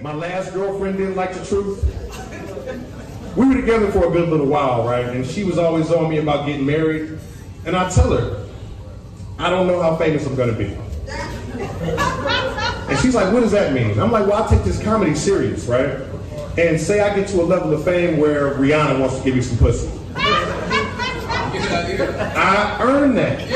My last girlfriend didn't like the truth. We were together for a good little while, right? And she was always on me about getting married. And I tell her, I don't know how famous I'm gonna be. And she's like, what does that mean? I'm like, well, I take this comedy serious, right? And say I get to a level of fame where Rihanna wants to give me some pussy. I earned that.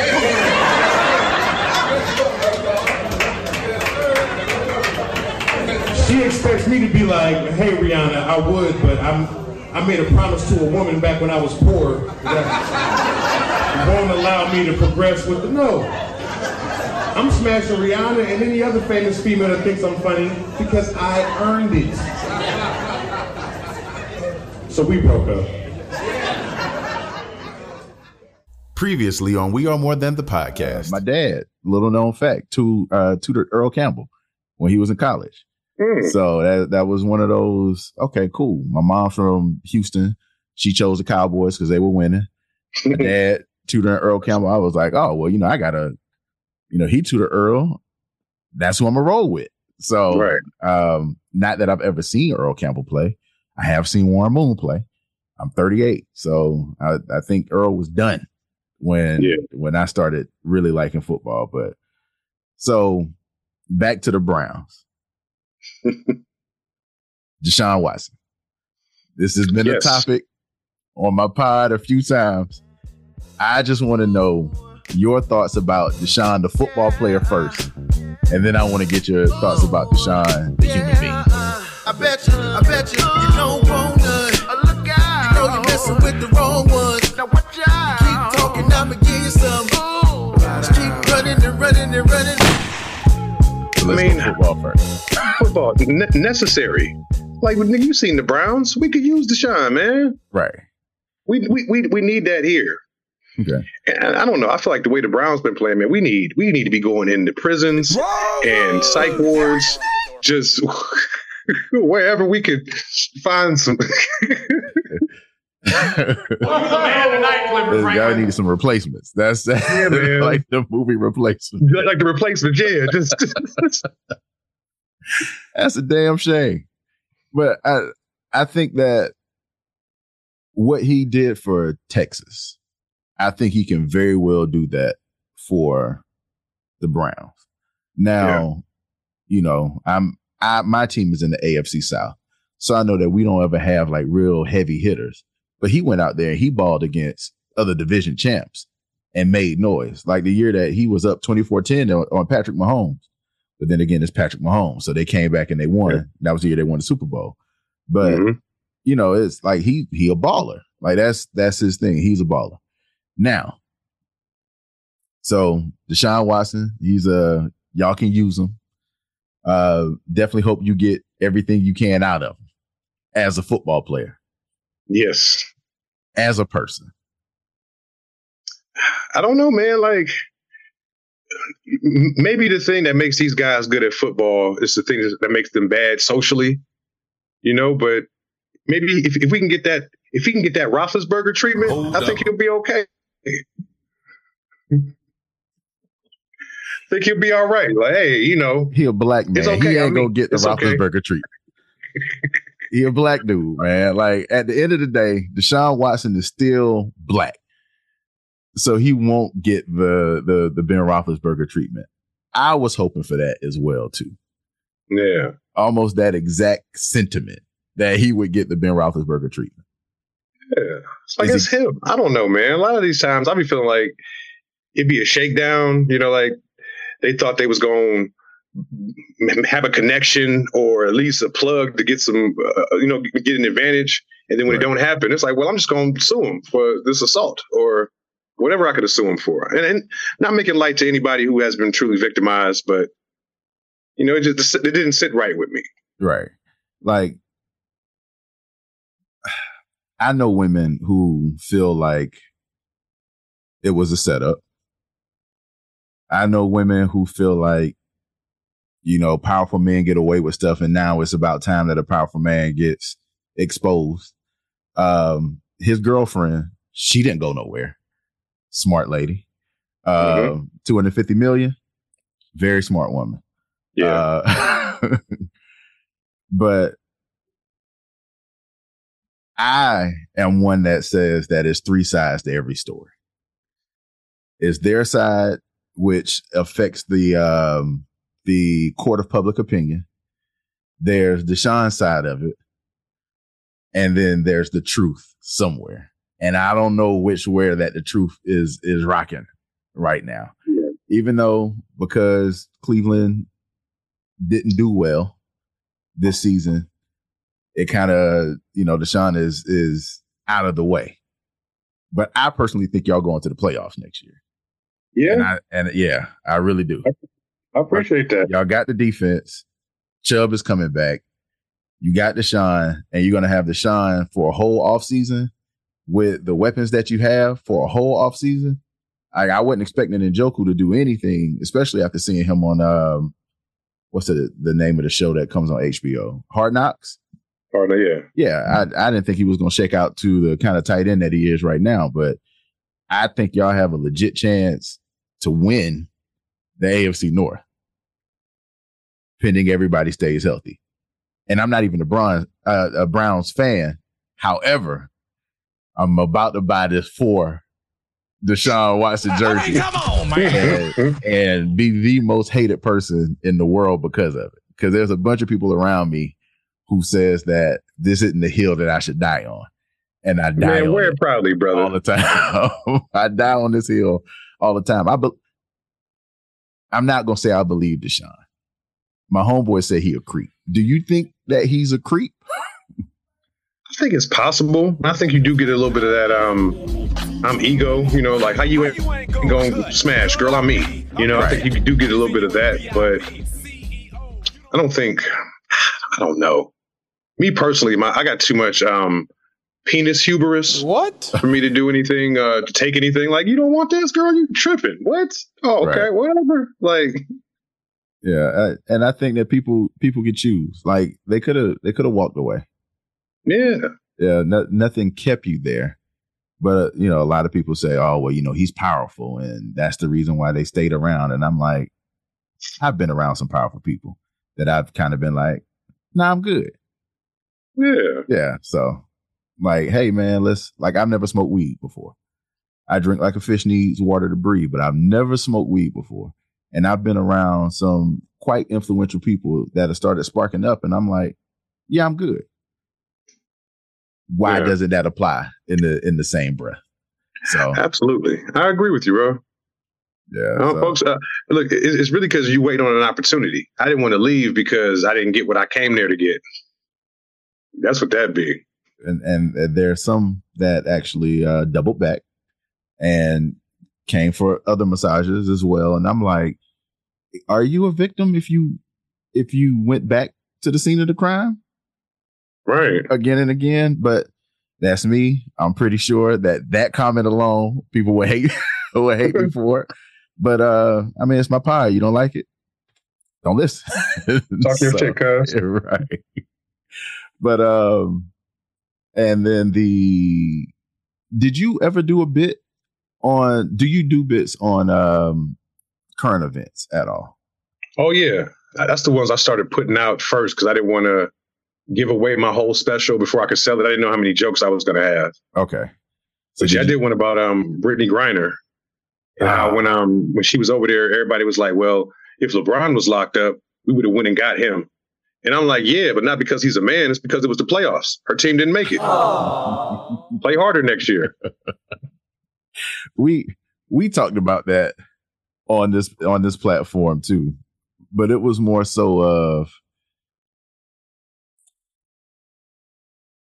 She expects me to be like, hey Rihanna, I would, but I'm I made a promise to a woman back when I was poor that won't allow me to progress with the no. I'm smashing Rihanna and any other famous female that thinks I'm funny because I earned it. So we broke up. Previously on We Are More Than the Podcast. My dad, little known fact, to uh, tutored Earl Campbell when he was in college. So that that was one of those. Okay, cool. My mom from Houston. She chose the Cowboys because they were winning. My dad tutoring Earl Campbell. I was like, oh well, you know, I gotta, you know, he tutored Earl. That's who I'm gonna roll with. So, Right. um, not that I've ever seen Earl Campbell play. I have seen Warren Moon play. I'm 38, so I, I think Earl was done when Yeah. when I started really liking football. But so back to the Browns. Deshaun Watson. This has been Yes. a topic on my pod a few times. I just want to know your thoughts about Deshaun, the football player, first, and then I want to get your thoughts about Deshaun, the human being. I bet you, I bet you, you don't want none. Look out. You know you're messing with the wrong ones. Now watch out. Keep talking, I'ma give you some. Just keep running and running and running. So let's I mean- go football first. Football ne- necessary. Like when you seen the Browns, we could use Deshaun, man. Right. We we we, we need that here. Okay. And I don't know. I feel like the way the Browns been playing, man, we need we need to be going into prisons and psych wards, just wherever we could find some. This guy needed some replacements. That's man. like the movie replacement. like the replacement, yeah. Just, just That's a damn shame. But I I think that what he did for Texas, I think he can very well do that for the Browns. Now, you know, I'm I my team is in the AFC South. So I know that we don't ever have like real heavy hitters. But he went out there and he balled against other division champs and made noise. Like the year that he was up 24-10 on, on Patrick Mahomes. But then again, it's Patrick Mahomes. So they came back and they won. Yeah. That was the year they won the Super Bowl. But Mhm. you know, it's like he he a baller. Like that's that's his thing. He's a baller. Now, so Deshaun Watson, he's a y'all can use him. Uh definitely hope you get everything you can out of him as a football player, yes. as a person. I don't know, man. Like maybe the thing that makes these guys good at football is the thing that makes them bad socially, you know. But maybe if, if we can get that, if he can get that Roethlisberger treatment, Hold I think he'll be okay. think he'll be all right. Like, hey, you know, He a black man. Okay, He I ain't mean, gonna get the it's okay. Roethlisberger treatment. he a black dude, man. Like at the end of the day, Deshaun Watson is still black, so he won't get the the the Ben Roethlisberger treatment. I was hoping for that as well too. yeah, Almost that exact sentiment that he would get the Ben Roethlisberger treatment. yeah. It's like Is it's him. I don't know, man. A lot of these times, I be feeling like it'd be a shakedown. You know, like they thought they was going have a connection or at least a plug to get some, uh, you know, get an advantage. And then when Right. it don't happen, it's like, well, I'm just going to sue him for this assault or whatever I could sue him for. And, and not making light to anybody who has been truly victimized, but you know, it just it didn't sit right with me. Right. Like I know women who feel like it was a setup. I know women who feel like, you know, powerful men get away with stuff and now it's about time that a powerful man gets exposed. Um, his girlfriend, she didn't go nowhere. Smart lady. Um, 250 million. Very smart woman. Yeah. Uh, But I am one that says that it's three sides to every story. It's their side, which affects the um, the court of public opinion. There's Deshaun's side of it, and then there's the truth somewhere. And I don't know which where that the truth is is rocking right now. Yeah. Even though because Cleveland didn't do well this season, it kind of you know Deshaun is is out of the way. But I personally think y'all going to the playoffs next year. Yeah, And I and yeah, I really do. I appreciate that. Y'all got the defense. Chubb is coming back. You got Deshaun, and you're gonna have Deshaun for a whole offseason with the weapons that you have for a whole offseason. I, I wasn't expecting Njoku to do anything, especially after seeing him on um what's the the name of the show that comes on HBO? Hard Knocks. Oh, yeah. Yeah, I I didn't think he was gonna shake out to the kind of tight end that he is right now, but I think y'all have a legit chance to win the AFC North, pending everybody stays healthy. And I'm not even a Browns uh, a Browns fan. However, I'm about to buy this for Deshaun Watson jersey Come on, and, and be the most hated person in the world because of it. Because there's a bunch of people around me who says that this isn't the hill that I should die on, and I die Man, on wear it it proudly, all the time. I die on this hill all the time. I be- I'm not gonna say I believe Deshaun. My homeboy said he a creep. Do you think that he's a creep? I think it's possible. I think you do get a little bit of that um I'm ego, you know, like how you ain't gonna smash, girl, I'm me. You know, I think you do get a little bit of that, but I don't think I don't know. Me personally, my I got too much um penis hubris What? for me to do anything, uh to take anything. Like, you don't want this, girl, you tripping. What? Oh, okay, Right. whatever. Like Yeah, uh, and I think that people people get choose. Like they could have they could have walked away. Yeah. Yeah, no, nothing kept you there. But uh, you know, a lot of people say, "Oh, well, you know, he's powerful, and that's the reason why they stayed around." And I'm like, I've been around some powerful people that I've kind of been like, "Nah, I'm good." Yeah. Yeah. So, like, hey, man, let's like, I've never smoked weed before. I drink like a fish needs water to breathe, but I've never smoked weed before. And I've been around some quite influential people that have started sparking up, and I'm like, yeah, I'm good. Why Yeah. doesn't that apply in the in the same breath? So Absolutely. I agree with you, bro. yeah, No, so- folks, uh, look, it- it's really because you wait on an opportunity. I didn't want to leave because I didn't get what I came there to get. That's what that be. and and uh, there's some that actually uh doubled back and came for other massages as well and i'm like are you a victim if you if you went back to the scene of the crime Right. again and again but that's me i'm pretty sure that that comment alone people will hate will hate me for it but uh i mean it's my pie you don't like it don't listen Talk your So- shit, cuz. right. But um, and then the did you ever do a bit on? Do you do bits on um current events at all? Oh, yeah. That's the ones I started putting out first because I didn't want to give away my whole special before I could sell it. I didn't know how many jokes I was going to have. Okay. So did I did one about um Brittney Griner. And how Ah. when um when she was over there, everybody was like, "Well, if LeBron was locked up, we would have went and got him." And I'm like, "Yeah, but not because he's a man. It's because it was the playoffs. Her team didn't make it. Play harder next year." we we talked about that on this on this platform too, but it was more so of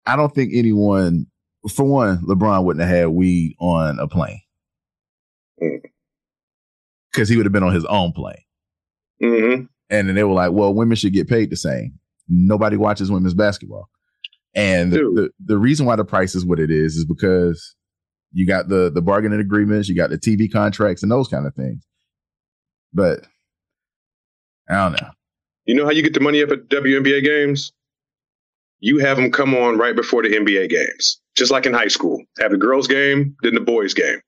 I don't think anyone, for one, LeBron wouldn't have had weed on a plane Mm. because he would have been on his own plane. hmm And then they were like, "Well, women should get paid the same." Nobody watches women's basketball, and the, the the reason why the price is what it is is because you got the the bargaining agreements, you got the TV contracts, and those kind of things. But I don't know. You know how you get the money up at WNBA games? You have them come on right before the NBA games, just like in high school. Have the girls' game, then the boys' game.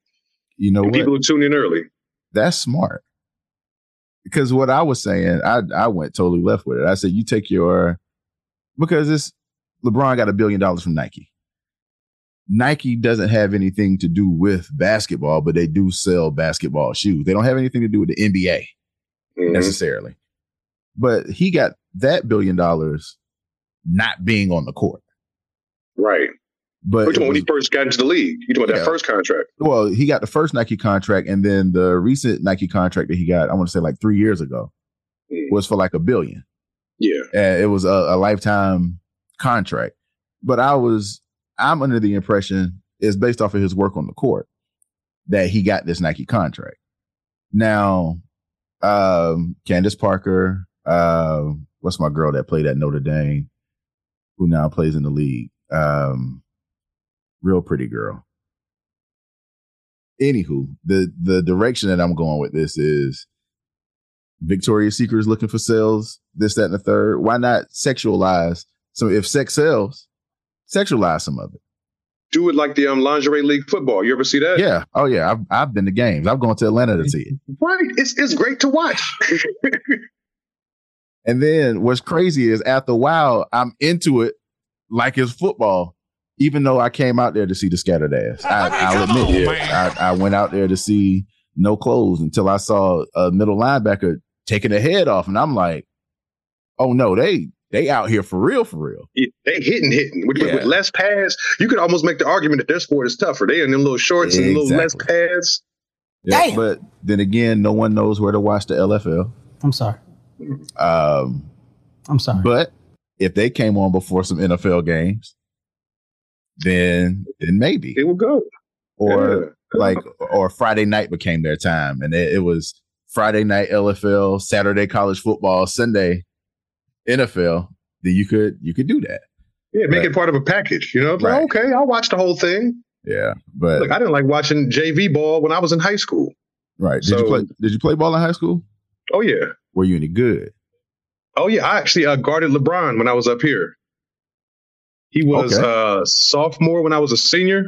You know people will tune in early. That's smart. Because what I was saying, I I went totally left with it. I said, you take your because it's LeBron got a billion dollars from Nike. Nike doesn't have anything to do with basketball, but they do sell basketball shoes. They don't have anything to do with the NBA Mhm. necessarily. But he got that billion dollars not being on the court. Right. But We're when he first got into the league. You talking about Yeah. that first contract? well, he got the first Nike contract, and then the recent Nike contract that he got, I want to say like three years ago, Mm. was for like a billion. Yeah. and it was a, a lifetime contract. But I was, I'm under the impression is based off of his work on the court that he got this Nike contract. Now, um, Candace Parker, uh, what's my girl that played at Notre Dame, who now plays in the league? Um, real pretty girl. Anywho, the the direction that I'm going with this is Victoria's Secret is looking for sales, this, that, and the third. Why not sexualize? So if sex sells, sexualize some of it. Do it like the um, lingerie league football. You ever see that? Yeah. Oh yeah. I've I've been to games. I've gone to Atlanta to see it. Right. It's it's great to watch. And then what's crazy is after a while, I'm into it like it's football, even though I came out there to see the scattered ass. I, I'll admit it. I, I went out there to see no clothes until I saw a middle linebacker taking a head off, and I'm like, oh no, they they out here for real, for real. Yeah, they hitting, hitting with, with- with less pads. You could almost make the argument that their sport is tougher. They in them little shorts and a little less pads. Yeah, But then again, no one knows where to watch the LFL. I'm sorry. Um, I'm sorry. but if they came on before some NFL games, then then maybe It will go. or like or Friday night became their time, and it, it was Friday night LFL, Saturday college football, Sunday NFL. Then you could you could do that. Yeah, make Right. it part of a package. You know, It's like, Right. okay, I'll watch the whole thing. Yeah, but Look, I didn't like watching JV ball when I was in high school. right. Did you so- play? Did you play ball in high school? Oh yeah, Were you any good? oh yeah. I actually uh, guarded LeBron when I was up here. He was Okay. uh, sophomore when I was a senior.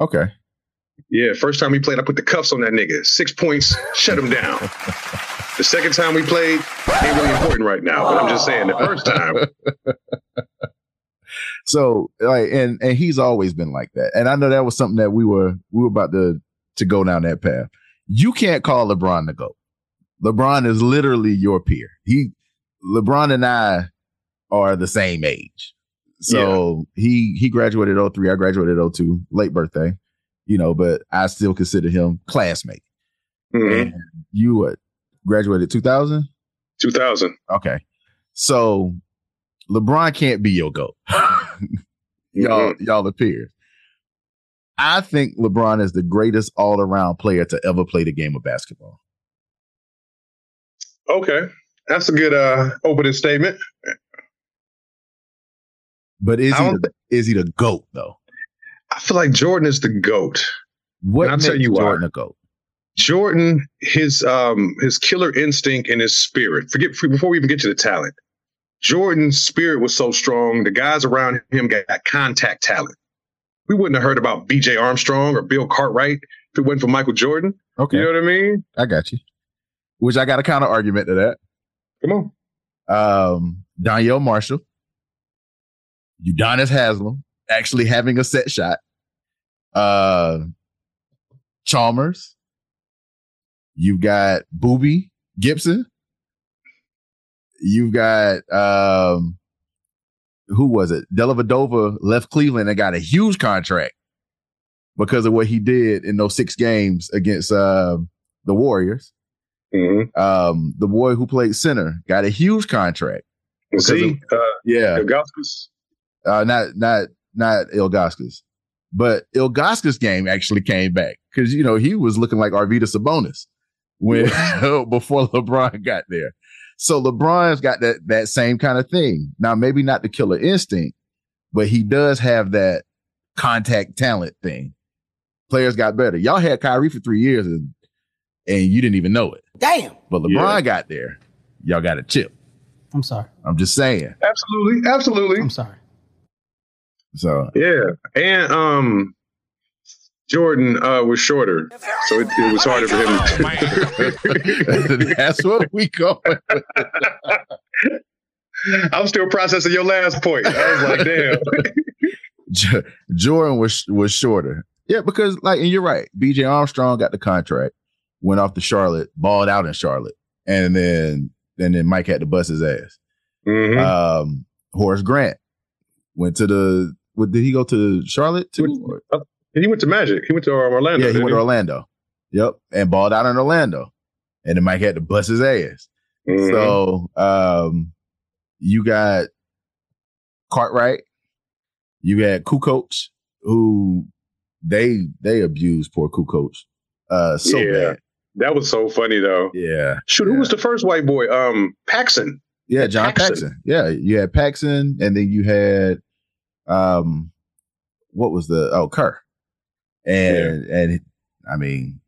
Okay. Yeah, first time we played, I put the cuffs on that nigga. Six points, shut him down. The second time we played, ain't really important right now. But I'm just saying, the first time, So like, and and he's always been like that. And I know that was something that we were we were about to to go down that path. You can't call LeBron the goat. LeBron is literally your peer. He LeBron and I are the same age. So he he graduated 03, I graduated 02, late birthday, you know, but I still consider him classmate. Mhm. And you what graduated 2000? 2000. Okay. So LeBron can't be your GOAT. y'all, y'all are peers. I think LeBron is the greatest all around player to ever play the game of basketball. Okay, that's a good uh, opening statement. But is he the, is he the GOAT though? I feel like Jordan is the goat. What I'll tell you why. Jordan a GOAT? Jordan, his um his killer instinct and his spirit. Forget before we even get to the talent. Jordan's spirit was so strong. The guys around him got contact talent. We wouldn't have heard about B.J. Armstrong or Bill Cartwright if it wasn't for Michael Jordan. Okay. You know what I mean? I got you. Which I got a counter argument to that. Come on. Um, Danielle Marshall, Udonis Haslem actually having a set shot. Uh, Chalmers. You've got Boobie Gibson. You've got um, who was it? Dellavedova left Cleveland and got a huge contract because of what he did in those six games against um the Warriors. Mm-hmm. Um, the boy who played center got a huge contract. See, uh, Yeah, Ilgauskas. uh, not not not Ilgauskas, but Ilgauskas game actually came back because you know he was looking like Arvydas Sabonis when before LeBron got there. So LeBron's got that that same kind of thing. Now maybe not the killer instinct, but he does have that contact talent thing. Players got better. Y'all had Kyrie for three years and and you didn't even know it. Damn. But LeBron Yeah. got there. Y'all got a chip. I'm sorry. I'm just saying. Absolutely, absolutely. I'm sorry. So Yeah, and um, Jordan uh, was shorter, so it, it was harder for him. that's what we going. I'm still processing your last point. I was like, damn. Jordan was was shorter. Yeah, because like, and you're right. BJ Armstrong got the contract, went off to Charlotte, balled out in Charlotte, and then and then Mike had to bust his ass. Mhm. Um, Horace Grant went to the. What, did he go to Charlotte too? Went- he went to Magic. He went to um, Orlando. yeah, he went to Orlando. Yep, and balled out in Orlando, and then Mike had to bust his ass. Mhm. So um, you got Cartwright, you got Kukoc, who they they abused poor Kukoc uh so Yeah. bad. That was so funny though. Yeah. Shoot, who was the first white boy? Um, Paxson. Yeah, John Paxson. Paxson. Yeah, you had Paxson, and then you had um what was the oh Kerr. And and I mean,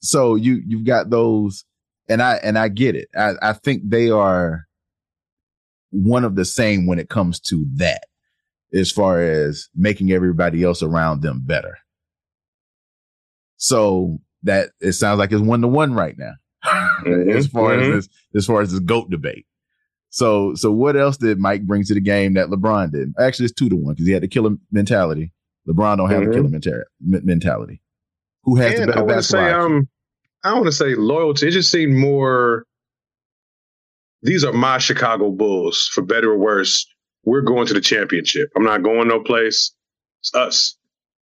so you you've got those and I and I get it. I, I think they are one of the same when it comes to that, as far as making everybody else around them better. So that it sounds like it's one to one right now. as far mhm. as this as far as this goat debate. So so what else did Mike bring to the game that LeBron didn't? Actually, it's two to one because he had the killer mentality. LeBron don't have Mhm. the killer mentality. mentality. Who has the And I better to basketball? say, um, I want to say loyalty. It just seemed more. These are my Chicago Bulls, for better or worse. We're going to the championship. I'm not going no place. It's us.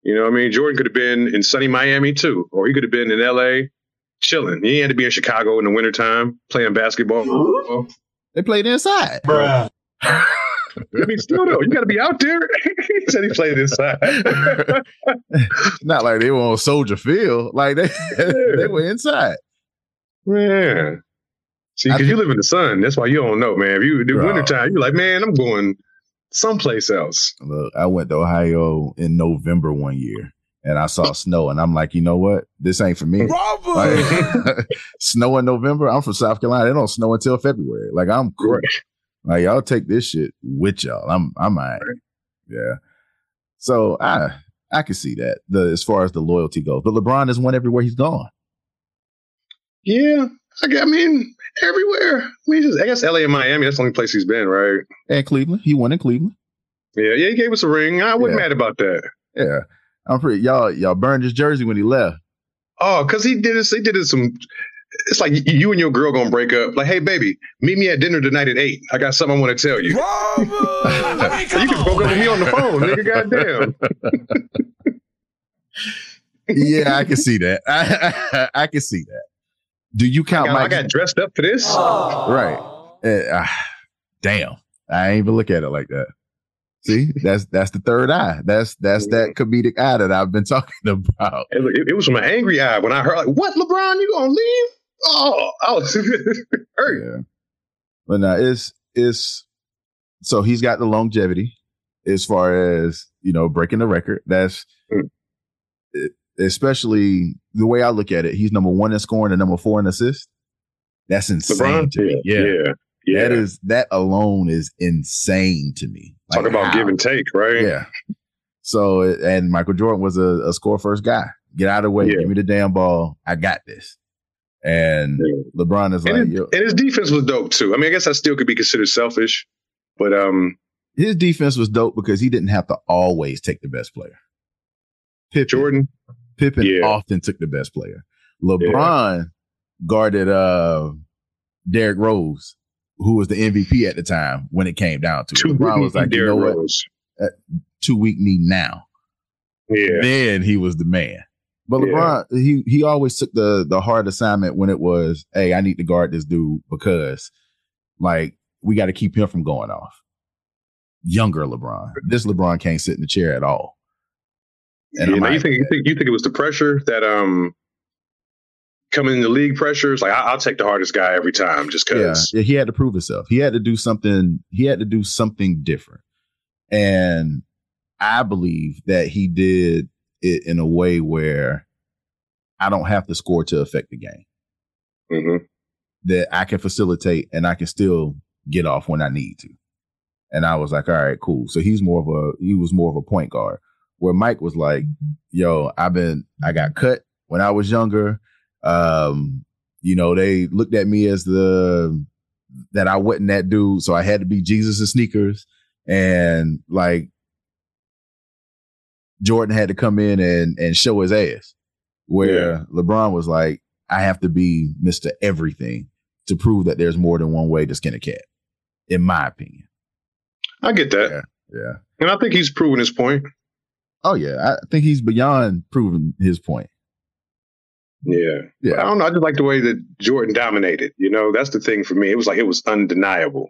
You know what I mean? Jordan could have been in sunny Miami too, or he could have been in LA chilling. He had to be in Chicago in the wintertime playing basketball. they played inside. Bruh. I mean, still though, you got to be out there. he said he played inside. Not like they were on Soldier Field. Like they they were inside. Man. See, because you live in the sun. That's why you don't know, man. If you do Bro. wintertime, you're like, man, I'm going someplace else. Look, I went to Ohio in November one year and I saw snow and I'm like, you know what? This ain't for me. Like, snow in November. I'm from South Carolina. It don't snow until February. Like I'm cool. Like y'all take this shit with y'all. I'm I'm all right. Yeah. So I I can see that the as far as the loyalty goes. But LeBron has won everywhere he's gone. Yeah. I, I mean, everywhere. I mean, just I guess LA and Miami, that's the only place he's been, right? And Cleveland. He won in Cleveland. Yeah, yeah, he gave us a ring. I wasn't Yeah. mad about that. Yeah. I'm pretty y'all y'all burned his jersey when he left. Oh, because he did this, he did this some it's like you and your girl gonna break up. Like, hey baby, meet me at dinner tonight at eight. I got something I want to tell you. you can broke up with me on the phone, nigga. Goddamn. yeah, I can see that. I, I, can see that. Do you I count got, I got dressed up for this. right. Uh, ah, damn. I ain't even look at it like that. See, that's that's the third eye. That's that's that comedic eye that I've been talking about. It, it, it was from an angry eye when I heard like, "What, LeBron? You gonna leave?" Oh, I was hurt. Yeah. But now it's it's so he's got the longevity as far as you know breaking the record. That's Mm. it- especially the way I look at it. He's number one in scoring and number four in assists. That's insane LeBron, to me. Yeah. yeah, yeah. That is that alone is insane to me. Talk about how? give and take, right? Yeah. So and Michael Jordan was a, a score first guy. Get out of the way. Yeah. Give me the damn ball. I got this. And Yeah. LeBron is And, like, his, and his defense was dope too. I mean, I guess I still could be considered selfish, but um, his defense was dope because he didn't have to always take the best player. Pippen, Jordan, Pippen Yeah. often took the best player. LeBron guarded uh Derrick Rose, who was the MVP at the time when it came down to it. LeBron was like, you know what? Rose. Two weak knee now. Yeah, Then he was the man. But Yeah. LeBron, he he always took the the hard assignment when it was, hey, I need to guard this dude because like we got to keep him from going off. Younger LeBron. This LeBron can't sit in the chair at all. And yeah, you think you think you think it was the pressure that um coming in the league pressures? Like I, I'll take the hardest guy every time, just because. yeah, he had to prove himself. He had to do something. He had to do something different, and I believe that he did it in a way where I don't have to score to affect the game. hmm That I can facilitate and I can still get off when I need to. And I was like, all right, cool. So he's more of a he was more of a point guard. Where Mike was like, yo, I've been I got cut when I was younger. Um, you know, they looked at me as the that I wasn't that dude, so I had to be Jesus and sneakers, and like Jordan had to come in and and show his ass. Where Yeah. LeBron was like, I have to be Mister Everything to prove that there's more than one way to skin a cat, in my opinion. I get that. Yeah. Yeah. And I think he's proven his point. Oh yeah, I think he's beyond proving his point. Yeah. Yeah. I don't know. I just like the way that Jordan dominated. You know, that's the thing for me. It was like it was undeniable.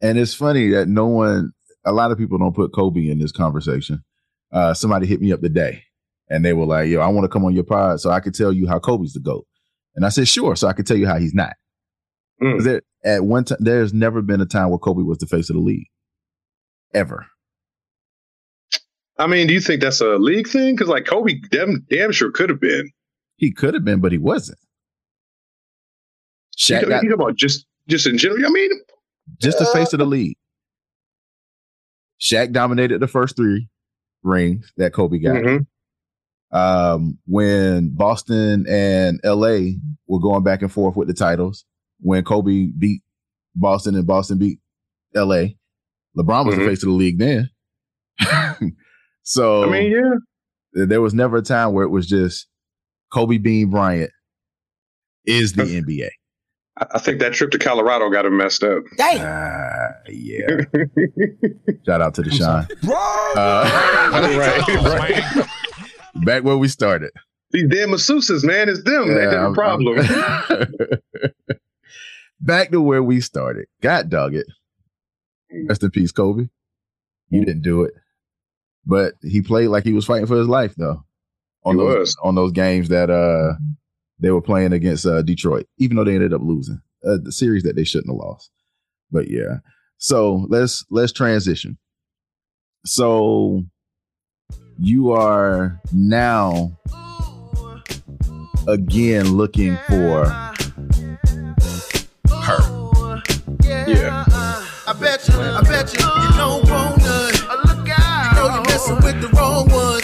And it's funny that no one, a lot of people don't put Kobe in this conversation. Uh, somebody hit me up today and they were like, yo, I want to come on your pod so I could tell you how Kobe's the GOAT. And I said, sure. So I could tell you how he's not. Mm. There, at one time, there's never been a time where Kobe was the face of the league. Ever. I mean, do you think that's a league thing? Because like Kobe damn, damn sure could have been. He could have been, but he wasn't. Shaq know, got you about just just in general. I mean, just the face of the league. Shaq dominated the first three rings that Kobe got. mhm. um, when Boston and LA were going back and forth with the titles, when Kobe beat Boston and Boston beat LA, LeBron was the Mhm. face of the league then. so I mean, yeah. there was never a time where it was just Kobe Bean Bryant is the NBA. I I think that trip to Colorado got him messed up. Ah, yeah. Shout out to the Shine. Uh, right, right. back where we started. These damn masseuses, man, it's them. they Yeah, did the problem. I'm- Back to where we started. God dog it. Rest in peace, Kobe. You didn't do it. But he played like he was fighting for his life though. On He those was. on those games that uh they were playing against uh Detroit, even though they ended up losing. Uh, the series that they shouldn't have lost. But yeah. So let's let's transition. So you are now again looking for her. Yeah. I bet you, I bet you, you messing with the wrong one.